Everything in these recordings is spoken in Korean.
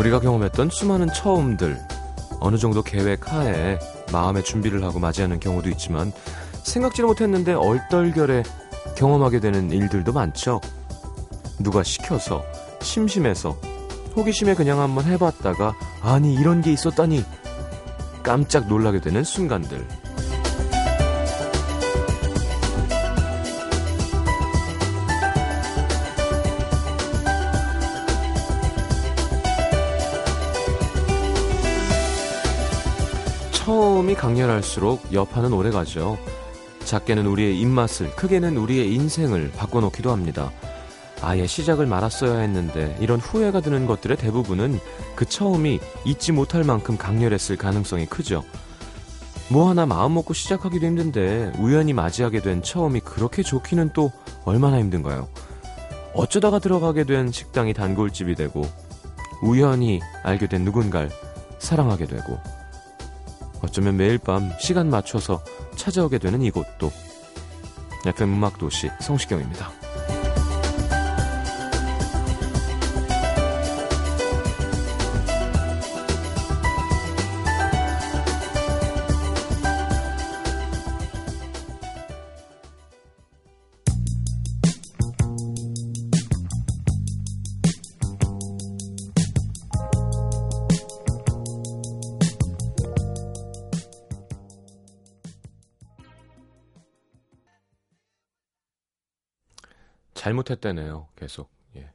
우리가 경험했던 수많은 처음들, 어느 정도 계획 하에 마음의 준비를 하고 맞이하는 경우도 있지만 생각지도 못했는데 얼떨결에 경험하게 되는 일들도 많죠. 누가 시켜서, 심심해서, 호기심에 그냥 한번 해봤다가 아니 이런 게 있었다니 깜짝 놀라게 되는 순간들. 처음이 강렬할수록 여파는 오래가죠. 작게는 우리의 입맛을, 크게는 우리의 인생을 바꿔놓기도 합니다. 아예 시작을 말았어야 했는데 이런 후회가 드는 것들의 대부분은 그 처음이 잊지 못할 만큼 강렬했을 가능성이 크죠. 뭐 하나 마음 먹고 시작하기도 힘든데 우연히 맞이하게 된 처음이 그렇게 좋기는 또 얼마나 힘든가요? 어쩌다가 들어가게 된 식당이 단골집이 되고 우연히 알게 된 누군가를 사랑하게 되고 어쩌면 매일 밤 시간 맞춰서 찾아오게 되는 이곳도 FM 음악도시 성시경입니다. 잘못했다네요. 계속. 예.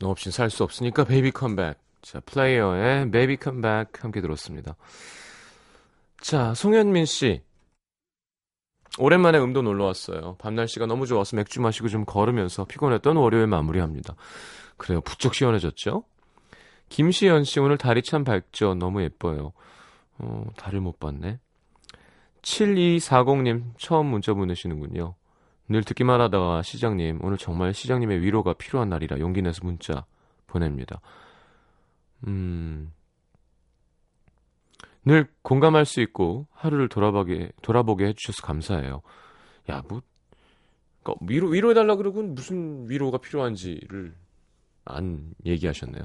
너 없인 살 수 없으니까 Baby Come Back. 자, Player의 Baby Come Back 함께 들었습니다. 자, 송현민 씨. 오랜만에 음도 놀러 왔어요. 밤 날씨가 너무 좋아서 맥주 마시고 좀 걸으면서 피곤했던 월요일 마무리합니다. 그래요. 부쩍 시원해졌죠? 김시연 씨 오늘 달이 참 밝죠. 너무 예뻐요. 어, 달을 못 봤네. 7240님 처음 문자 보내시는군요. 늘 듣기만 하다가 시장님 오늘 정말 시장님의 위로가 필요한 날이라 용기 내서 문자 보냅니다. 음. 늘 공감할 수 있고 하루를 돌아보게 돌아보게 해주셔서 감사해요. 야, 뭐 그러니까 위로 위로해 달라 그러고 무슨 위로가 필요한지를 안 얘기하셨네요.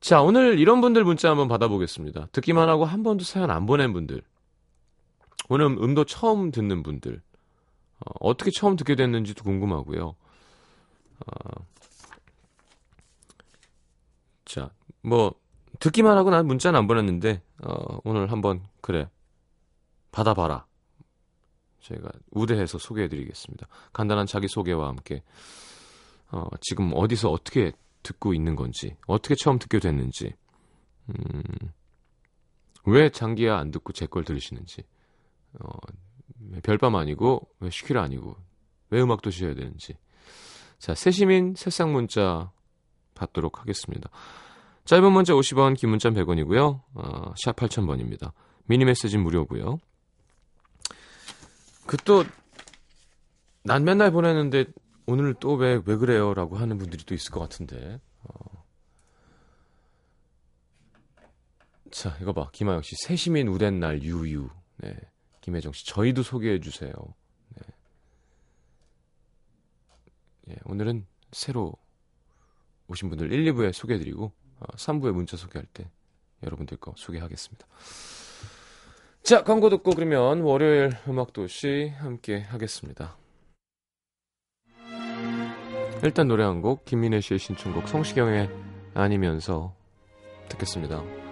자, 오늘 이런 분들 문자 한번 받아보겠습니다. 듣기만 하고 한 번도 사연 안 보낸 분들. 오늘 음도 처음 듣는 분들. 어, 떻게 처음 듣게 됐는지도 궁금하고요. 어, 자, 뭐 듣기만 하고 난 문자는 안 보냈는데 어, 오늘 한번 그래 받아봐라. 제가 우대해서 소개해드리겠습니다. 간단한 자기 소개와 함께 어, 지금 어디서 어떻게 듣고 있는 건지, 어떻게 처음 듣게 됐는지, 음, 왜 장기야 안 듣고 제 걸 들으시는지, 어, 별밤 아니고 왜 슈키라 아니고 왜 음악 도시여야 되는지 자 새시민 새싹 문자 받도록 하겠습니다. 짧은 문자 50원, 긴 문자 100원이고요. 어, 샵 8000번입니다. 미니 메시지 무료고요. 그 또 난 맨날 보내는데 오늘 또 왜 왜 그래요 라고 하는 분들이 또 있을 것 같은데. 어. 자, 이거 봐. 김하영 씨. 새시민 우된 날 유유. 네. 김혜정 씨, 저희도 소개해 주세요. 네. 예, 오늘은 새로 오신 분들 1, 2부에 소개해 드리고 어, 3부에 문자 소개할 때 여러분들 거 소개하겠습니다. 자, 광고 듣고 그러면 월요일 음악도시 함께 하겠습니다. 일단 노래 한 곡, 김민혜 씨의 신춘곡 성시경의 아니면서 듣겠습니다.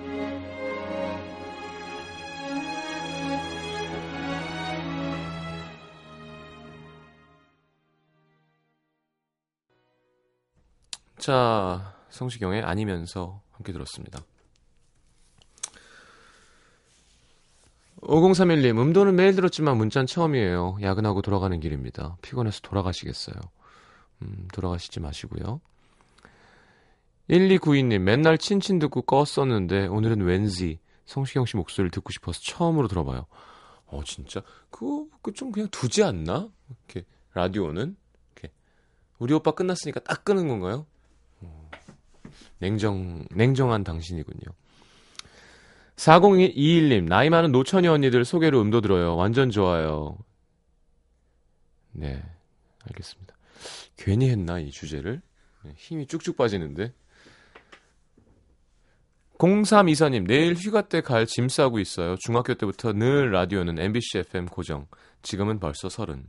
자, 성시경의 아니면서 함께 들었습니다. 5031님, 음도는 매일 들었지만 문자는 처음이에요. 야근하고 돌아가는 길입니다. 피곤해서 돌아가시겠어요. 음, 돌아가시지 마시고요. 1292님, 맨날 친친 듣고 껐었는데, 오늘은 왠지 성시경 씨 목소리를 듣고 싶어서 처음으로 들어봐요. 어, 진짜? 그거, 그 좀 그냥 두지 않나? 이렇게, 라디오는? 이렇게. 우리 오빠 끝났으니까 딱 끄는 건가요? 냉정, 냉정한 당신이군요. 4021님, 나이 많은 노처녀 언니들 소개로 음도 들어요. 완전 좋아요. 네, 알겠습니다. 괜히 했나, 이 주제를? 네, 힘이 쭉쭉 빠지는데. 0324님, 내일 휴가 때 갈 짐 싸고 있어요. 중학교 때부터 늘 라디오는 MBC FM 고정. 지금은 벌써 서른.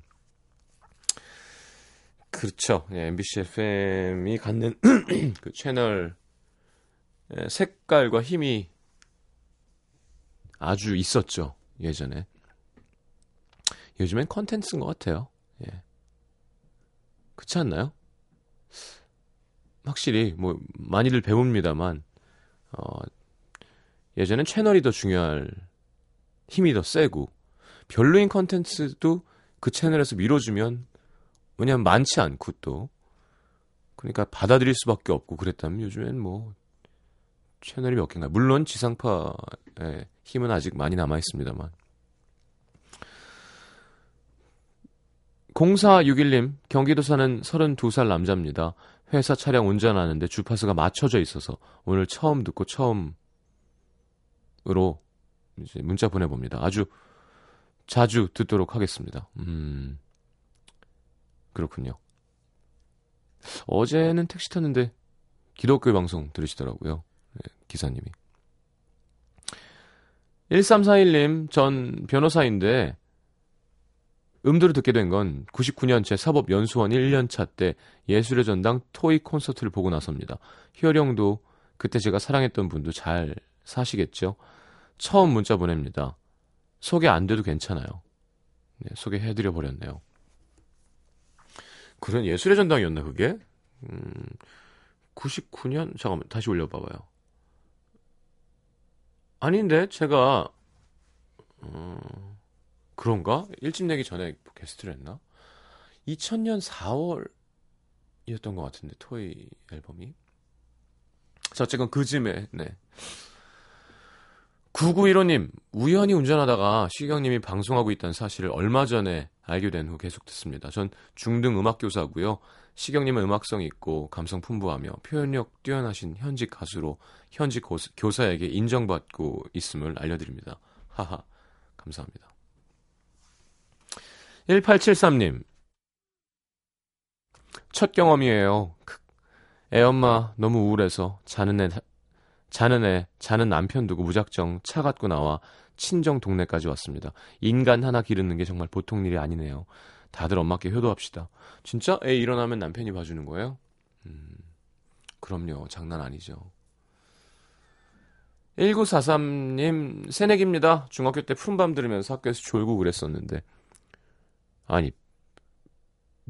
그렇죠. 예, MBC FM이 갖는 그 채널 색깔과 힘이 아주 있었죠. 예전에. 요즘엔 컨텐츠인 것 같아요. 예. 그렇지 않나요? 확실히 뭐 많이들 배웁니다만 어, 예전엔 채널이 더 중요할 힘이 더 세고 별로인 컨텐츠도 그 채널에서 밀어주면 왜냐면 많지 않고 또 그러니까 받아들일 수밖에 없고 그랬다면 요즘엔 뭐 채널이 몇 개인가 물론 지상파의 힘은 아직 많이 남아 있습니다만 0461님 경기도 사는 32살 남자입니다. 회사 차량 운전하는데 주파수가 맞춰져 있어서 오늘 처음 듣고 처음으로 이제 문자 보내봅니다. 아주 자주 듣도록 하겠습니다. 음, 그렇군요. 어제는 택시 탔는데 기독교 방송 들으시더라고요. 네, 기사님이. 1341님, 전 변호사인데 음도를 듣게 된 건 99년 제 사법연수원 1년차 때 예술의 전당 토이 콘서트를 보고 나섭니다. 희열형도 그때 제가 사랑했던 분도 잘 사시겠죠? 처음 문자 보냅니다. 소개 안 돼도 괜찮아요. 네, 소개해드려 버렸네요. 그런 예술의 전당이었나 그게? 음, 99년 잠깐만 다시 올려봐봐요. 아닌데 제가 어... 그런가? 일집 내기 전에 게스트를 했나? 2000년 4월이었던 것 같은데 토이 앨범이. 자, 어쨌건 그 즈음에 네. 9915님, 우연히 운전하다가 시경님이 방송하고 있다는 사실을 얼마 전에 알게 된 후 계속 듣습니다. 전 중등 음악교사고요. 시경님은 음악성 있고 감성 풍부하며 표현력 뛰어나신 현직 가수로 현직 교사에게 인정받고 있음을 알려드립니다. 하하, 감사합니다. 1873님. 첫 경험이에요. 애 엄마 너무 우울해서 자는 애, 자는 애, 자는 남편 두고 무작정 차 갖고 나와 친정 동네까지 왔습니다. 인간 하나 기르는 게 정말 보통 일이 아니네요. 다들 엄마께 효도합시다. 진짜 애 일어나면 남편이 봐주는 거예요? 음, 그럼요. 장난 아니죠. 1943님, 새내기입니다. 중학교 때 푸른밤 들으면서 학교에서 졸고 그랬었는데. 아니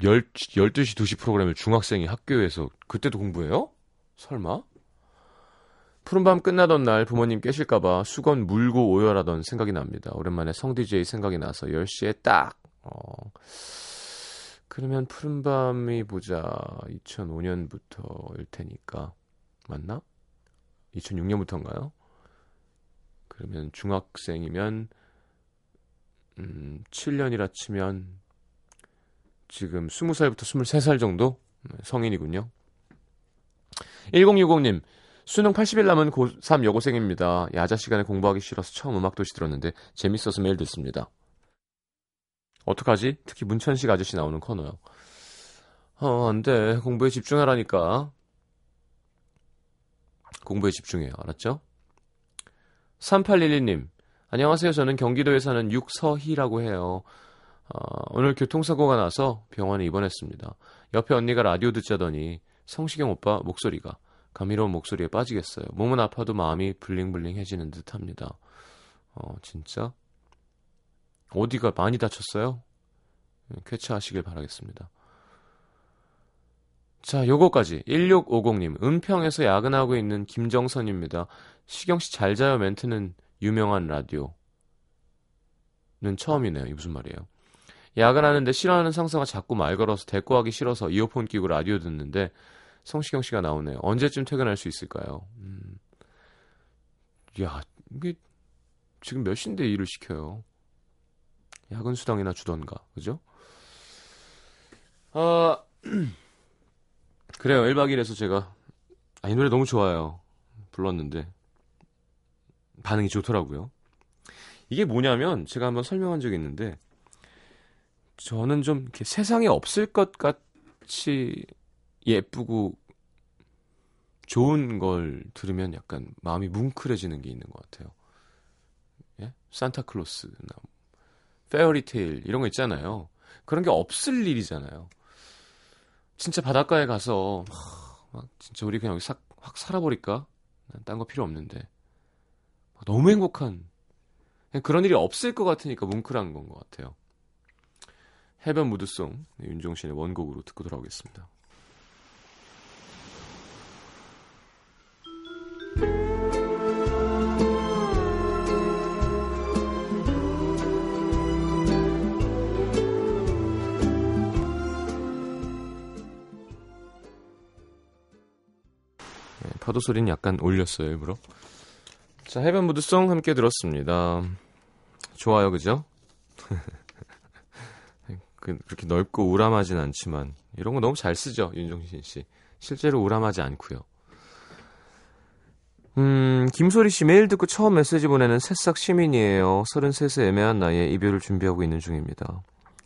10, 12시 2시 프로그램을 중학생이 학교에서 그때도 공부해요? 설마? 푸른밤 끝나던 날 부모님 깨실까봐 수건 물고 오열하던 생각이 납니다. 오랜만에 성 DJ 생각이 나서 10시에 딱. 어. 그러면 푸른밤이 보자. 2005년부터일 테니까. 맞나? 2006년부터인가요? 그러면 중학생이면, 음, 7년이라 치면 지금 20살부터 23살 정도 네, 성인이군요. 1060님, 수능 80일 남은 고3 여고생입니다. 야자 시간에 공부하기 싫어서 처음 음악도시 들었는데 재밌어서 매일 듣습니다. 어떡하지? 특히 문천식 아저씨 나오는 코너요. 어, 안 돼. 공부에 집중하라니까. 공부에 집중해요. 알았죠? 3811님, 안녕하세요. 저는 경기도에 사는 육서희라고 해요. 어, 오늘 교통사고가 나서 병원에 입원했습니다. 옆에 언니가 라디오 듣자더니 성시경 오빠 목소리가 감미로운 목소리에 빠지겠어요. 몸은 아파도 마음이 블링블링해지는 듯합니다. 어, 진짜? 어디가 많이 다쳤어요? 네, 쾌차하시길 바라겠습니다. 자, 요거까지 1650님 은평에서 야근하고 있는 김정선입니다. 시경 씨 잘 자요 멘트는 유명한 라디오는 처음이네요. 이 무슨 말이에요? 야근하는데 싫어하는 상사가 자꾸 말 걸어서 대꾸하기 싫어서 이어폰 끼고 라디오 듣는데 성시경 씨가 나오네요. 언제쯤 퇴근할 수 있을까요? 음. 야, 이게 지금 몇 시인데 일을 시켜요. 야근 수당이나 주던가, 그죠? 아, 그래요. 1박 2일에서 제가, 아, 이 노래 너무 좋아요. 불렀는데, 반응이 좋더라고요. 이게 뭐냐면, 제가 한번 설명한 적이 있는데, 저는 좀 이렇게 세상에 없을 것 같이 예쁘고 좋은 걸 들으면 약간 마음이 뭉클해지는 게 있는 것 같아요. 예? 산타클로스나 페어리테일 이런 거 있잖아요. 그런 게 없을 일이잖아요. 진짜 바닷가에 가서 막 진짜 우리 그냥 여기 싹, 확 살아버릴까? 난 딴 거 필요 없는데 너무 행복한 그런 일이 없을 것 같으니까 뭉클한 건 것 같아요. 해변 무드송 윤종신의 원곡으로 듣고 돌아오겠습니다. 파도 소리는 약간 올렸어요 일부러. 자 해변 무드송 함께 들었습니다. 좋아요 그죠? 그, 그렇게 넓고 우람하진 않지만 이런 거 너무 잘 쓰죠 윤종신 씨. 실제로 우람하지 않고요. 음, 김소리 씨 매일 듣고 처음 메시지 보내는 새싹 시민이에요. 33세 애매한 나이에 이별을 준비하고 있는 중입니다.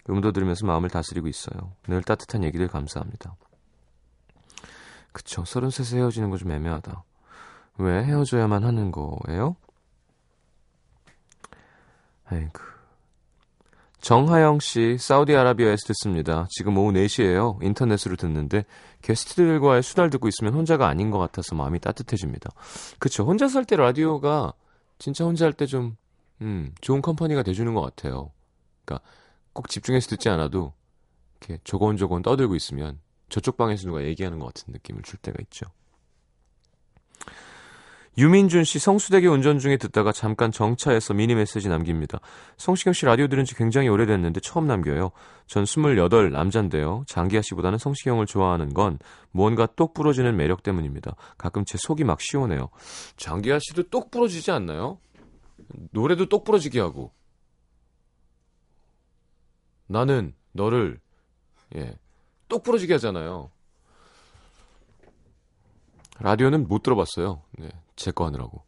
음도 들으면서 마음을 다스리고 있어요. 늘 따뜻한 얘기들 감사합니다. 그쵸. 33세 헤어지는 거 좀 애매하다. 왜 헤어져야만 하는 거예요? 아이고. 정하영 씨, 사우디아라비아에서 듣습니다. 지금 오후 4시에요. 인터넷으로 듣는데 게스트들과의 수다를 듣고 있으면 혼자가 아닌 것 같아서 마음이 따뜻해집니다. 그쵸. 혼자 살 때 라디오가 진짜 혼자 할 때 좀, 음, 좋은 company가 돼주는 것 같아요. 그러니까 꼭 집중해서 듣지 않아도 이렇게 조곤조곤 떠들고 있으면 저쪽 방에서 누가 얘기하는 것 같은 느낌을 줄 때가 있죠. 유민준 씨 성수대교 운전 중에 듣다가 잠깐 정차해서 미니 메시지 남깁니다. 성시경 씨 라디오 들은 지 굉장히 오래됐는데 처음 남겨요. 전 28 남잔데요. 장기하 씨보다는 성시경을 좋아하는 건 무언가 똑 부러지는 매력 때문입니다. 가끔 제 속이 막 시원해요. 장기하 씨도 똑 부러지지 않나요? 노래도 똑 부러지게 하고. 나는 너를 예, 똑 부러지게 하잖아요. 라디오는 못 들어봤어요. 네, 제거 하느라고.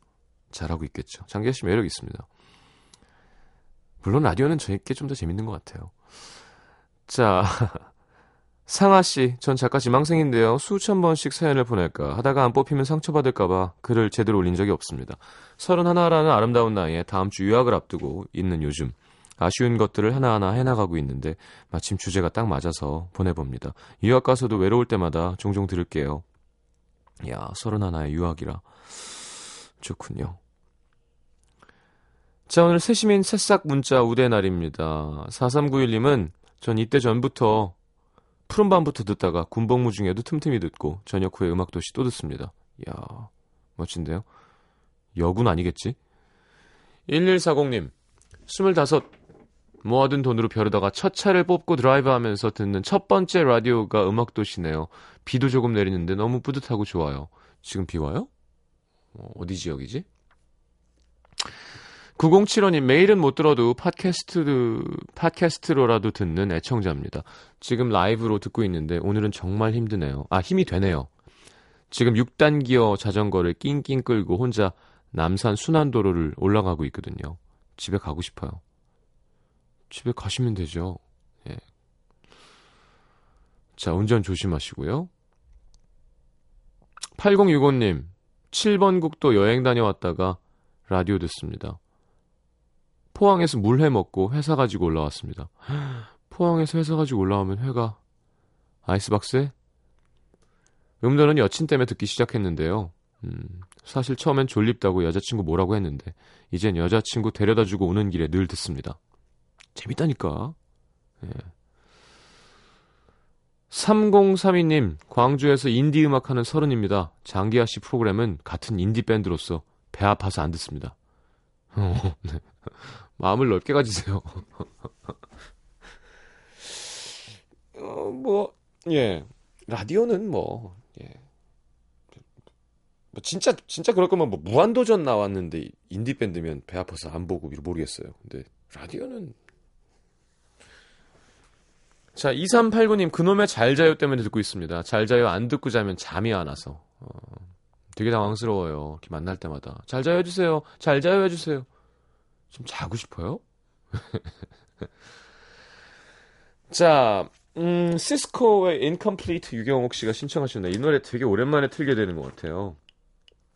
잘하고 있겠죠. 장기하 씨 매력 있습니다. 물론 라디오는 저에게 좀 더 재밌는 것 같아요. 자, 상아 씨, 전 작가 지망생인데요. 수천 번씩 사연을 보낼까 하다가 안 뽑히면 상처받을까봐 글을 제대로 올린 적이 없습니다. 서른 하나라는 아름다운 나이에 다음 주 유학을 앞두고 있는 요즘 아쉬운 것들을 하나하나 해나가고 있는데 마침 주제가 딱 맞아서 보내봅니다. 유학 가서도 외로울 때마다 종종 들을게요. 야, 서른 하나의 유학이라. 좋군요. 자, 오늘 새시민 새싹 문자 우대 날입니다. 4391님은 전 이때 전부터 푸른밤부터 듣다가 군복무 중에도 틈틈이 듣고 저녁 후에 음악도시 또 듣습니다. 야 멋진데요? 여군 아니겠지? 1140님, 25 모아둔 돈으로 벼르다가 첫 차를 뽑고 드라이브 하면서 듣는 첫 번째 라디오가 음악도시네요. 비도 조금 내리는데 너무 뿌듯하고 좋아요. 지금 비 와요? 어, 어디 지역이지? 9075님, 메일은 못 들어도 팟캐스트, 팟캐스트로라도 듣는 애청자입니다. 지금 라이브로 듣고 있는데 오늘은 정말 힘드네요. 아, 힘이 되네요. 지금 6단 기어 자전거를 낑낑 끌고 혼자 남산 순환도로를 올라가고 있거든요. 집에 가고 싶어요. 집에 가시면 되죠. 예. 자, 운전 조심하시고요. 8065님, 7번 국도 여행 다녀왔다가 라디오 듣습니다. 포항에서 물회 먹고 회사 가지고 올라왔습니다. 포항에서 회사 가지고 올라오면 회가 아이스박스에? 음도는 여친 때문에 듣기 시작했는데요. 음, 사실 처음엔 졸립다고 여자친구 뭐라고 했는데 이젠 여자친구 데려다주고 오는 길에 늘 듣습니다. 재밌다니까. 예. 3032님, 광주에서 인디 음악 하는 서른입니다. 장기하 씨 프로그램은 같은 인디 밴드로서 배 아파서 안 듣습니다. 어, 네. 마음을 넓게 가지세요. 어, 뭐, 예. 라디오는 뭐, 예. 뭐 진짜 진짜 그럴 거면 뭐 무한도전 나왔는데 인디 밴드면 배 아파서 안 보고 모르겠어요. 근데 라디오는 자, 2389님, 그놈의 잘 자요 때문에 듣고 있습니다. 잘 자요 안 듣고 자면 잠이 안 와서. 어, 되게 당황스러워요. 이렇게 만날 때마다. 잘 자요 해주세요. 잘 자요 해주세요. 좀 자고 싶어요? 자, 음, 시스코의 Incomplete 유경옥 씨가 신청하셨네. 이 노래 되게 오랜만에 틀게 되는 것 같아요.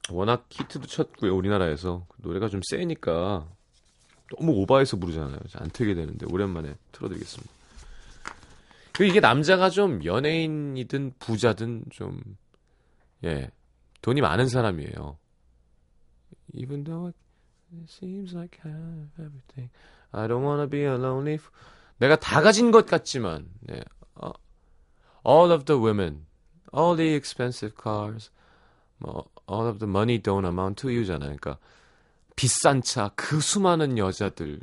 워낙 히트도 쳤고요, 우리나라에서. 노래가 좀 세니까 너무 오버해서 부르잖아요. 안 틀게 되는데 오랜만에 틀어드리겠습니다. 그 이게 남자가 좀 연예인이든 부자든 좀 예, 돈이 많은 사람이에요. Even though it seems like I have everything, I don't wanna be a lonely. 내가 다 가진 것 같지만, 네. 어, all of the women, all the expensive cars, 뭐, all of the money don't amount to you잖아요. 그러니까 비싼 차, 그 수많은 여자들,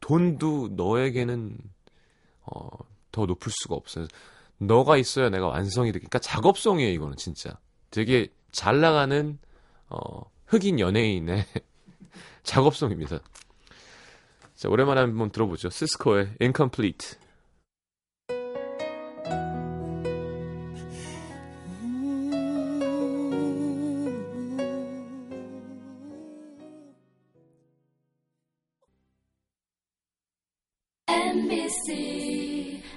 돈도 너에게는 어, 더 높을 수가 없어요. 너가 있어야 내가 완성이 돼. 그러니까 작업성이에요, 이거는 진짜. 되게 잘 나가는 어, 흑인 연예인의 작업성입니다. 자, 오랜만에 한번 들어보죠. 시스코의 Incomplete.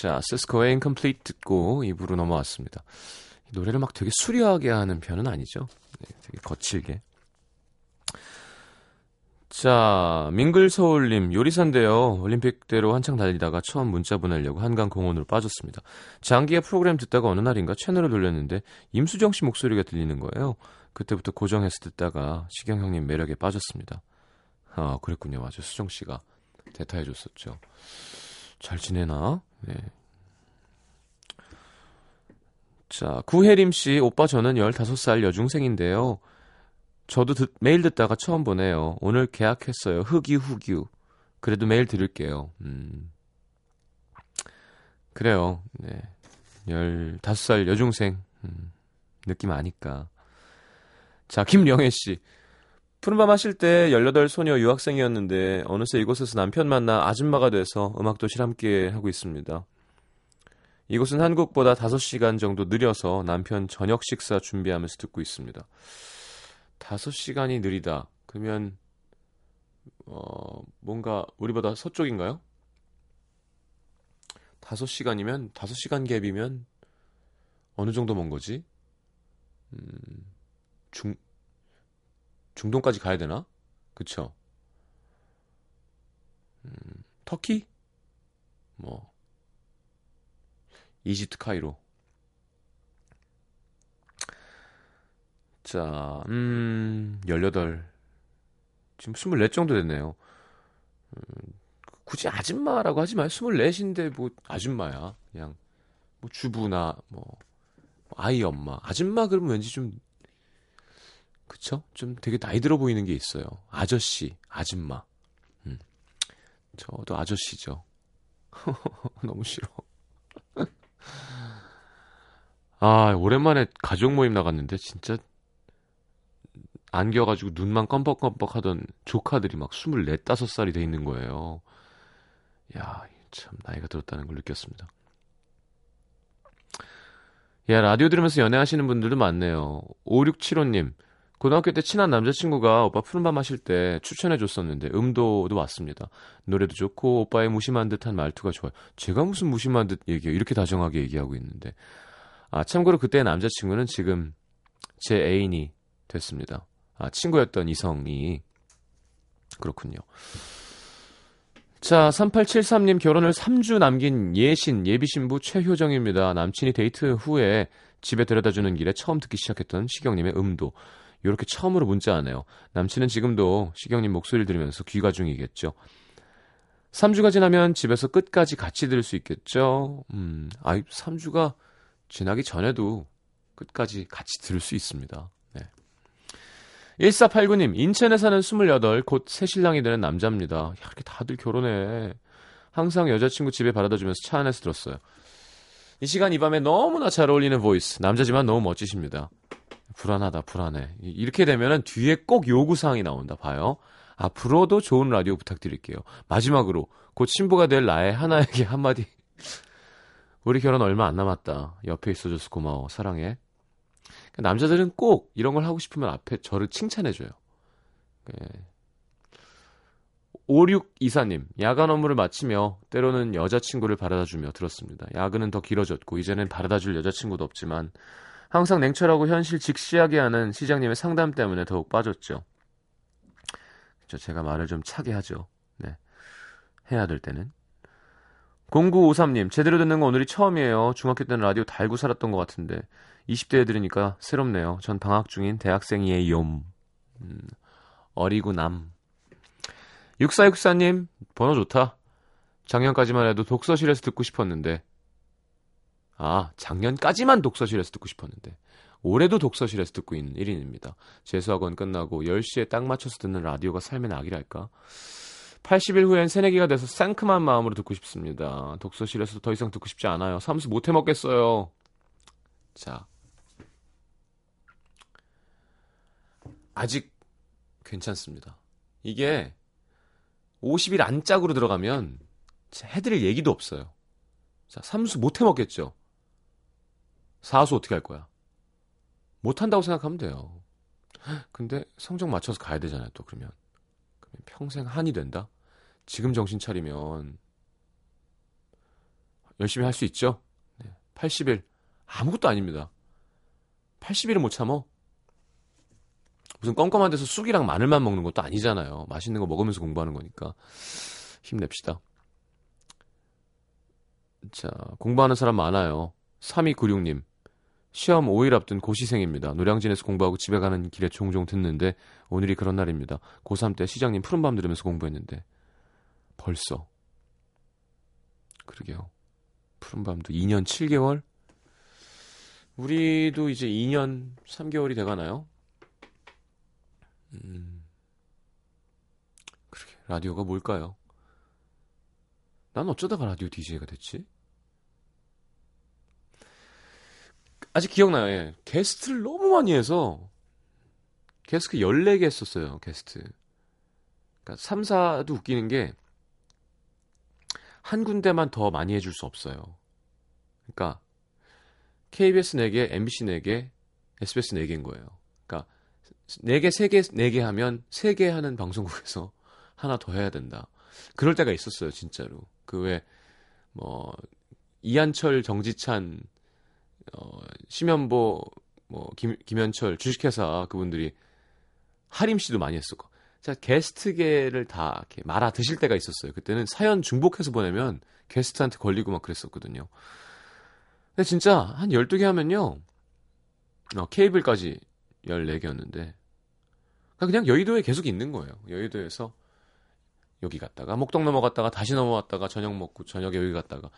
자, 시스코의 Incomplete 듣고 입으로 넘어왔습니다. 이 노래를 막 되게 수려하게 하는 편은 아니죠. 네, 되게 거칠게. 자, 민글서울님, 요리사인데요. 올림픽대로 한창 달리다가 처음 문자 보내려고 한강 공원으로 빠졌습니다. 장기의 프로그램 듣다가 어느 날인가 채널을 돌렸는데 임수정 씨 목소리가 들리는 거예요. 그때부터 고정해서 듣다가 시경 형님 매력에 빠졌습니다. 아, 그랬군요. 맞아. 수정 씨가 대타해줬었죠. 잘 지내나? 네. 자, 구혜림 씨, 오빠 저는 15살 여중생인데요. 저도 듣- 매일 듣다가 처음 보네요. 오늘 계약했어요. 흑유, 흑유. 그래도 매일 들을게요. 음. 그래요. 네. 15살 여중생. 음. 느낌 아니까. 자, 김영애 씨. 푸른밤 하실 때 18 소녀 유학생이었는데 어느새 이곳에서 남편 만나 아줌마가 돼서 음악도실 함께 하고 있습니다. 이곳은 한국보다 5시간 정도 느려서 남편 저녁 식사 준비하면서 듣고 있습니다. 5시간이 느리다. 그러면 어, 뭔가 우리보다 서쪽인가요? 5시간이면 5시간 갭이면 어느 정도 먼 거지? 음, 중 중동까지 가야 되나? 그쵸? 음, 터키? 뭐 이집트 카이로. 자, 음, 18. 지금 24 정도 됐네요. 음, 굳이 아줌마라고 하지 마요. 24인데 뭐 아줌마야. 그냥 뭐 주부나 뭐 아이 엄마. 아줌마 그러면 왠지 좀 그쵸? 좀 되게 나이 들어 보이는 게 있어요. 아저씨, 아줌마. 음. 저도 아저씨죠. 너무 싫어. 아, 오랜만에 가족 모임 나갔는데 진짜 안겨가지고 눈만 껌뻑껌뻑 하던 조카들이 막 24, 5살이 돼 있는 거예요. 야, 참 나이가 들었다는 걸 느꼈습니다. 야, 라디오 들으면서 연애하시는 분들도 많네요. 5675님, 고등학교 때 친한 남자친구가 오빠 푸른밤 하실 때 추천해 줬었는데 음도도 왔습니다. 노래도 좋고 오빠의 무심한 듯한 말투가 좋아요. 제가 무슨 무심한 듯 얘기해요. 이렇게 다정하게 얘기하고 있는데. 아, 참고로 그때 남자친구는 지금 제 애인이 됐습니다. 아, 친구였던 이성이. 그렇군요. 자, 3873님 결혼을 3주 남긴 예신, 예비신부 최효정입니다. 남친이 데이트 후에 집에 데려다 주는 길에 처음 듣기 시작했던 시경님의 음도. 이렇게 처음으로 문자하네요. 남친은 지금도 시경님 목소리를 들으면서 귀가 중이겠죠. 3주가 지나면 집에서 끝까지 같이 들을 수 있겠죠. 음, 아이, 3주가 지나기 전에도 끝까지 같이 들을 수 있습니다. 네. 1489님, 인천에 사는 28, 곧 새신랑이 되는 남자입니다. 야, 이렇게 다들 결혼해. 항상 여자친구 집에 바라다 주면서 차 안에서 들었어요. 이 시간 이 밤에 너무나 잘 어울리는 voice. 남자지만 너무 멋지십니다. 불안하다, 불안해. 이- 이렇게 되면은 뒤에 꼭 요구사항이 나온다, 봐요. 앞으로도 좋은 라디오 부탁드릴게요. 마지막으로, 곧 신부가 될 나의 하나에게 한마디. 우리 결혼 얼마 안 남았다. 옆에 있어줘서 고마워. 사랑해. 그러니까 남자들은 꼭 이런 걸 하고 싶으면 앞에 저를 칭찬해줘요. 예. 5624님, 야간 업무를 마치며 때로는 여자친구를 바라다 주며 들었습니다. 야근은 더 길어졌고, 이제는 바라다 줄 여자친구도 없지만, 항상 냉철하고 현실 직시하게 하는 시장님의 상담 때문에 더욱 빠졌죠. 저 제가 말을 좀 차게 하죠. 네. 해야 될 때는. 0953님, 제대로 듣는 거 오늘이 처음이에요. 중학교 때는 라디오 달고 살았던 것 같은데, 20대에 들으니까 새롭네요. 전 방학 중인 대학생이에요. 음, 어리고 남. 6464님, 번호 좋다. 작년까지만 해도 독서실에서 듣고 싶었는데. 아, 작년까지만 독서실에서 듣고 싶었는데. 올해도 독서실에서 듣고 있는 1인입니다. 재수학원 끝나고 10시에 딱 맞춰서 듣는 라디오가 삶의 낙이랄까? 80일 후엔 새내기가 돼서 상큼한 마음으로 듣고 싶습니다. 독서실에서 더 이상 듣고 싶지 않아요. 삼수 못 해먹겠어요. 자. 아직 괜찮습니다. 이게 50일 안짝으로 들어가면 해드릴 얘기도 없어요. 자, 삼수 못 해먹겠죠? 사수 어떻게 할 거야? 못한다고 생각하면 돼요. 근데 성적 맞춰서 가야 되잖아요, 또 그러면. 그러면 평생 한이 된다? 지금 정신 차리면 열심히 할 수 있죠? 네, 80일. 아무것도 아닙니다. 80일은 못 참어. 무슨 껌껌한 데서 쑥이랑 마늘만 먹는 것도 아니잖아요. 맛있는 거 먹으면서 공부하는 거니까. 힘냅시다. 자, 공부하는 사람 많아요. 3296님. 시험 5일 앞둔 고시생입니다. 노량진에서 공부하고 집에 가는 길에 종종 듣는데 오늘이 그런 날입니다. 고3 때 시장님 푸른밤 들으면서 공부했는데 벌써 그러게요. 푸른밤도 2년 7개월? 우리도 이제 2년 3개월이 돼가나요? 음, 그러게 라디오가 뭘까요? 난 어쩌다가 라디오 DJ가 됐지? 아직 기억나요. 예. 게스트를 너무 많이 해서 게스트 14개 했었어요. 게스트. 그러니까 3, 4도 웃기는 게 한 군데만 더 많이 해줄 수 없어요. 그러니까 KBS 4개, MBC 4개, SBS 4개인 거예요. 그러니까 4개, 3개, 4개 하면 3개 하는 방송국에서 하나 더 해야 된다. 그럴 때가 있었어요, 진짜로. 그 외, 뭐, 이한철, 정지찬, 어, 심연보, 뭐, 김, 김현철, 주식회사 그분들이 하림 씨도 많이 했었고. 자, 게스트계를 다 이렇게 말아 드실 때가 있었어요. 그때는 사연 중복해서 보내면 게스트한테 걸리고 막 그랬었거든요. 근데 진짜 한 12개 하면요. 어, 케이블까지 14개였는데. 그냥 여의도에 계속 있는 거예요. 여의도에서 여기 갔다가 목동 넘어갔다가 다시 넘어왔다가 저녁 먹고 저녁에 여기 갔다가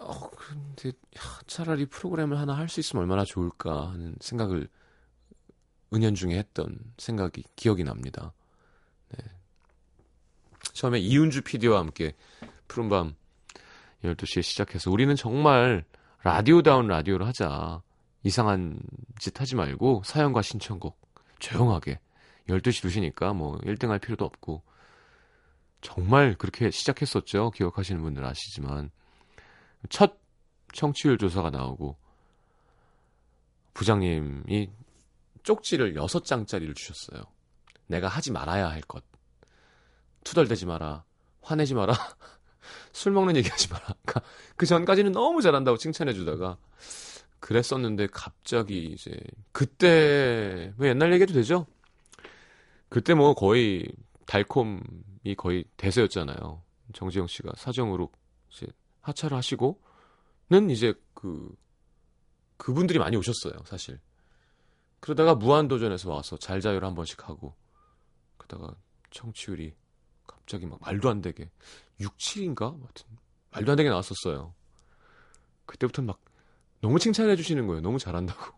어 근데 야, 차라리 프로그램을 하나 할 수 있으면 얼마나 좋을까 하는 생각을 은연중에 했던 생각이 기억이 납니다. 네. 처음에 이윤주 PD와 함께 푸른밤 12시에 시작해서 우리는 정말 라디오다운 라디오를 하자. 이상한 짓 하지 말고 사연과 신청곡 조용하게 12시 2시니까 뭐 1등 할 필요도 없고 정말 그렇게 시작했었죠. 기억하시는 분들 아시지만 첫 청취율 조사가 나오고 부장님이 쪽지를 6장짜리를 주셨어요. 내가 하지 말아야 할 것. 투덜대지 마라. 화내지 마라. 술 먹는 얘기 하지 마라. 그러니까 그 전까지는 너무 잘한다고 칭찬해 주다가 그랬었는데 갑자기 이제 그때 왜 옛날 얘기해도 되죠? 그때 뭐 거의 달콤이 거의 대세였잖아요. 정지영 씨가 사정으로 이제 하차를 하시고는 이제 그 그분들이 많이 오셨어요, 사실. 그러다가 무한도전에서 와서 잘자요를 한 번씩 하고 그러다가 청취율이 갑자기 막 말도 안 되게 6, 7인가? 하여튼 말도 안 되게 나왔었어요. 그때부터 막 너무 칭찬해 주시는 거예요. 너무 잘한다고.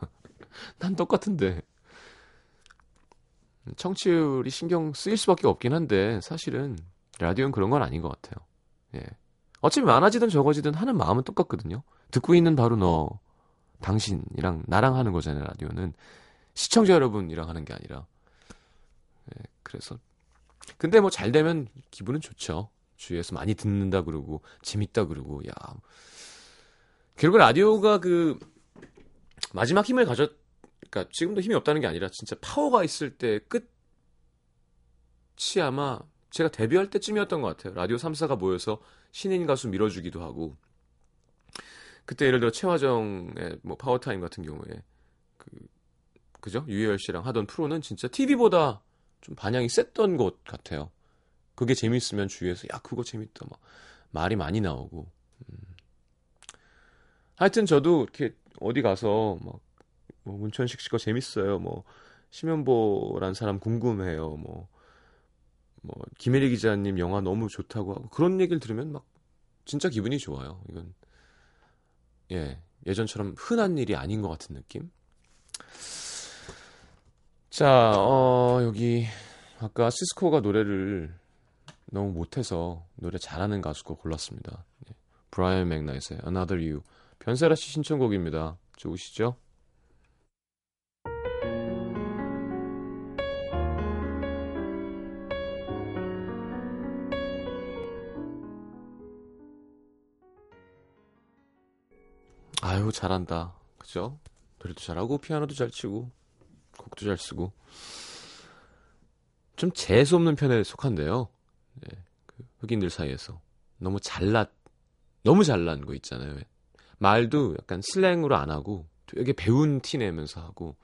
난 똑같은데. 청취율이 신경 쓰일 수밖에 없긴 한데 사실은 라디오는 그런 건 아닌 것 같아요. 예. 어차피 많아지든 적어지든 하는 마음은 똑같거든요. 듣고 있는 바로 너, 당신이랑 나랑 하는 거잖아요. 라디오는 시청자 여러분이랑 하는 게 아니라. 예, 그래서 근데 뭐 잘 되면 기분은 좋죠. 주위에서 많이 듣는다 그러고 재밌다 그러고 야. 결국 라디오가 그 마지막 힘을 가졌 그러니까 지금도 힘이 없다는 게 아니라 진짜 파워가 있을 때 끝이 아마 제가 데뷔할 때쯤이었던 것 같아요. 라디오 3사가 모여서 신인 가수 밀어주기도 하고 그때 예를 들어 최화정의 뭐 파워타임 같은 경우에 그 그죠 유희열 씨랑 하던 프로는 진짜 TV보다 좀 반향이 셌던 것 같아요. 그게 재밌으면 주위에서 야 그거 재밌다 막 말이 많이 나오고 음. 하여튼 저도 이렇게 어디 가서 막 뭐 문천식 씨거 재밌어요 뭐 심연보란 사람 궁금해요 뭐 뭐 김혜리 기자님 영화 너무 좋다고 하고 그런 얘기를 들으면 막 진짜 기분이 좋아요 이건 예 예전처럼 흔한 일이 아닌 것 같은 느낌 자 어, 여기 아까 시스코가 노래를 너무 못해서 노래 잘하는 가수 거 골랐습니다. 예. 브라이언 맥나이트의 Another You. 변세라 씨 신청곡입니다. 좋으시죠? 아유 잘한다. 그죠? 노래도 잘하고 피아노도 잘 치고 곡도 잘 쓰고 좀 재수 없는 편에 속한데요. 네, 그 흑인들 사이에서 너무 잘났 너무 잘난 거 있잖아요. 말도 약간 슬랭으로 안 하고 되게 배운 티 내면서 하고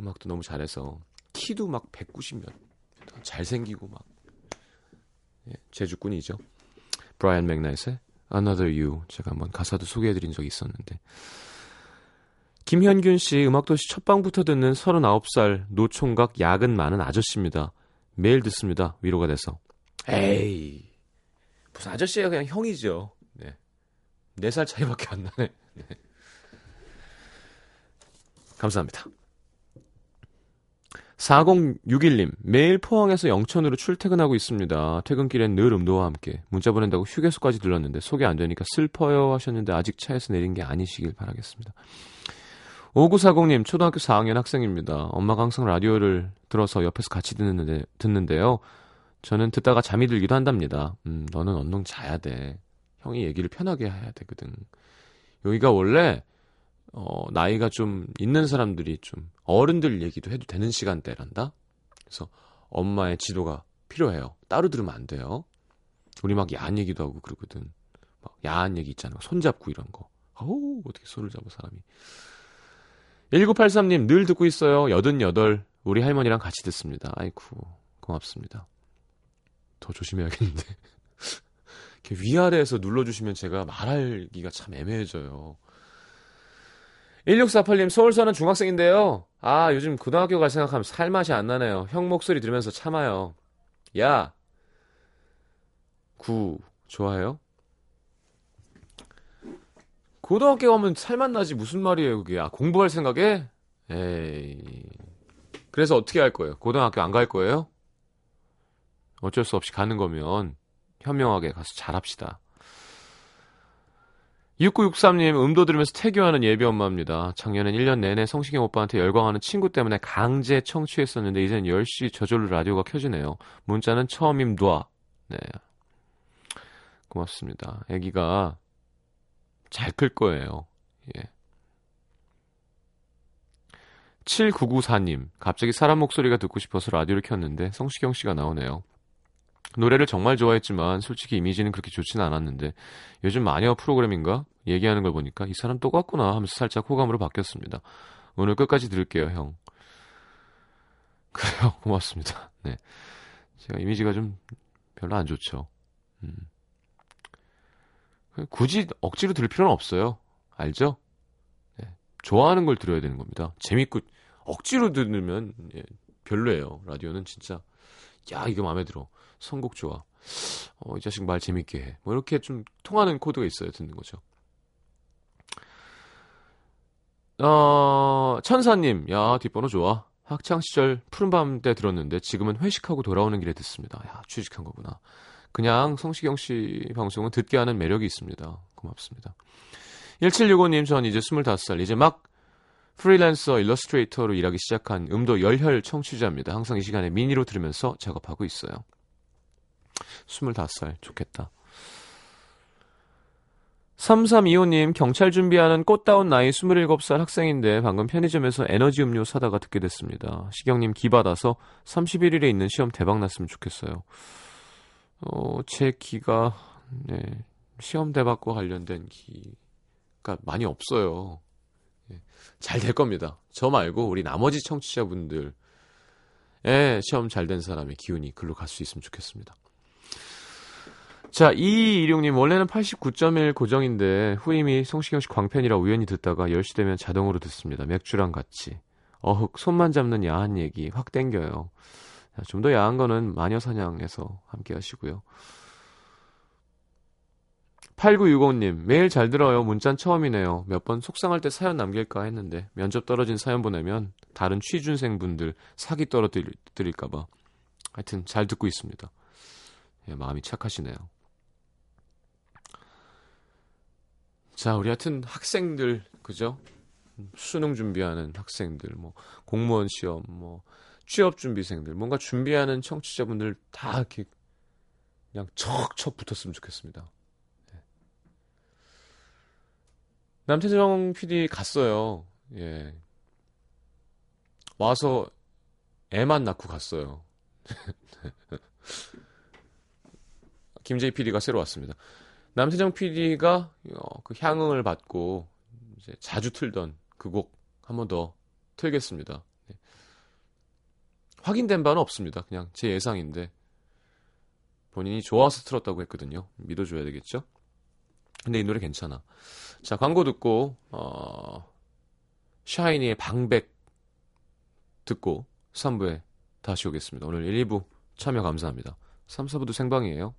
음악도 너무 잘해서 키도 막 190몇 잘생기고 막 예, 제주꾼이죠. 브라이언 맥나이트의 Another You 제가 한번 가사도 소개해드린 적이 있었는데 김현균 씨 음악도시 첫 방부터 듣는 39살 노총각 야근 많은 아저씨입니다. 매일 듣습니다. 위로가 돼서. 에이 무슨 아저씨가 그냥 형이죠. 네. 4살 차이밖에 안 나네. 네. 감사합니다. 4061님, 매일 포항에서 영천으로 출퇴근하고 있습니다. 퇴근길엔 늘 음도와 함께 문자 보낸다고 휴게소까지 들렀는데 소개 안 되니까 슬퍼요 하셨는데 아직 차에서 내린 게 아니시길 바라겠습니다. 5940님, 초등학교 4학년 학생입니다. 엄마가 항상 라디오를 들어서 옆에서 같이 듣는데, 듣는데요. 저는 듣다가 잠이 들기도 한답니다. 음, 너는 언능 자야 돼. 형이 얘기를 편하게 해야 되거든. 여기가 원래, 어, 나이가 좀 있는 사람들이 좀 어른들 얘기도 해도 되는 시간대란다? 그래서 엄마의 지도가 필요해요. 따로 들으면 안 돼요. 우리 막 야한 얘기도 하고 그러거든. 막 야한 얘기 있잖아. 손잡고 이런 거. 어우, 어떻게 손을 잡아, 사람이. 1983님, 늘 듣고 있어요. 88. 우리 할머니랑 같이 듣습니다. 아이쿠, 고맙습니다. 더 조심해야겠는데. 이렇게 위아래에서 눌러주시면 제가 말하기가 참 애매해져요. 1648님, 서울 사는 중학생인데요. 아, 요즘 고등학교 갈 생각하면 살맛이 안 나네요. 형 목소리 들으면서 참아요. 야! 구, 좋아해요? 고등학교 가면 살맛 나지 무슨 말이에요 그게 아 공부할 생각에 에이 그래서 어떻게 할 거예요 고등학교 안 갈 거예요 어쩔 수 없이 가는 거면 현명하게 가서 잘합시다 6963님 음도 들으면서 태교하는 예비 엄마입니다 작년엔 1년 내내 성시경 오빠한테 열광하는 친구 때문에 강제 청취했었는데 이젠 10시 저절로 라디오가 켜지네요 문자는 처음임 놔 네. 고맙습니다 애기가 잘 클 거예요. 예. 7994님, 갑자기 사람 목소리가 듣고 싶어서 라디오를 켰는데 성시경 씨가 나오네요. 노래를 정말 좋아했지만 솔직히 이미지는 그렇게 좋지는 않았는데 요즘 마녀 프로그램인가? 얘기하는 걸 보니까 이 사람 똑같구나 하면서 살짝 호감으로 바뀌었습니다. 오늘 끝까지 들을게요, 형. 그래요, 고맙습니다. 네. 제가 이미지가 좀 별로 안 좋죠. 음. 굳이 억지로 들을 필요는 없어요. 알죠? 네. 좋아하는 걸 들어야 되는 겁니다. 재밌고 억지로 들으면 예, 별로예요. 라디오는 진짜 야 이거 마음에 들어. 선곡 좋아. 어, 이 자식 말 재밌게 해. 뭐 이렇게 좀 통하는 코드가 있어야 듣는 거죠. 어, 천사님, 야 뒷번호 좋아. 학창 시절 푸른밤 때 들었는데 지금은 회식하고 돌아오는 길에 듣습니다. 야, 취직한 거구나. 그냥 성시경 씨 방송은 듣게 하는 매력이 있습니다. 고맙습니다. 1765님, 전 이제 25살. 이제 막 프리랜서 일러스트레이터로 일하기 시작한 음도 열혈 청취자입니다. 항상 이 시간에 미니로 들으면서 작업하고 있어요. 25살. 좋겠다. 3325님, 경찰 준비하는 꽃다운 나이 27살 학생인데 방금 편의점에서 에너지 음료 사다가 듣게 됐습니다. 시경님 기 받아서 31일에 있는 시험 대박 났으면 좋겠어요. 어, 제 기가, 네, 시험 대박과 관련된 기가 많이 없어요. 예, 잘될 겁니다. 저 말고 우리 나머지 청취자분들, 예, 시험 잘 된 사람의 기운이 글로 갈 수 있으면 좋겠습니다. 자, 2226님, 원래는 89.1 고정인데, 후임이 성시경 씨 광팬이라 우연히 듣다가 10시 되면 자동으로 듣습니다. 맥주랑 같이. 어흑, 손만 잡는 야한 얘기 확 땡겨요. 좀 더 야한 거는 마녀 사냥에서 함께 하시고요. 8960님, 매일 잘 들어요. 문자는 처음이네요. 몇 번 속상할 때 사연 남길까 했는데, 면접 떨어진 사연 보내면 다른 취준생 분들 사기 떨어뜨릴까봐. 하여튼 잘 듣고 있습니다. 예, 마음이 착하시네요. 자, 우리 하여튼 학생들, 그죠? 수능 준비하는 학생들, 뭐, 공무원 시험, 뭐, 취업 준비생들, 뭔가 준비하는 청취자분들 다 이렇게 그냥 척척 붙었으면 좋겠습니다. 예. 남태정 PD 갔어요. 예. 와서 애만 낳고 갔어요. 김재희 PD가 새로 왔습니다. 남태정 PD가 어, 그 향응을 받고 이제 자주 틀던 그 곡 한 번 더 틀겠습니다. 네. 확인된 바는 없습니다. 그냥 제 예상인데 본인이 좋아서 틀었다고 했거든요. 믿어줘야 되겠죠? 근데 이 노래 괜찮아. 자 광고 듣고 어, 샤이니의 방백 듣고 3부에 다시 오겠습니다. 오늘 1, 2부 참여 감사합니다. 3, 4부도 생방이에요.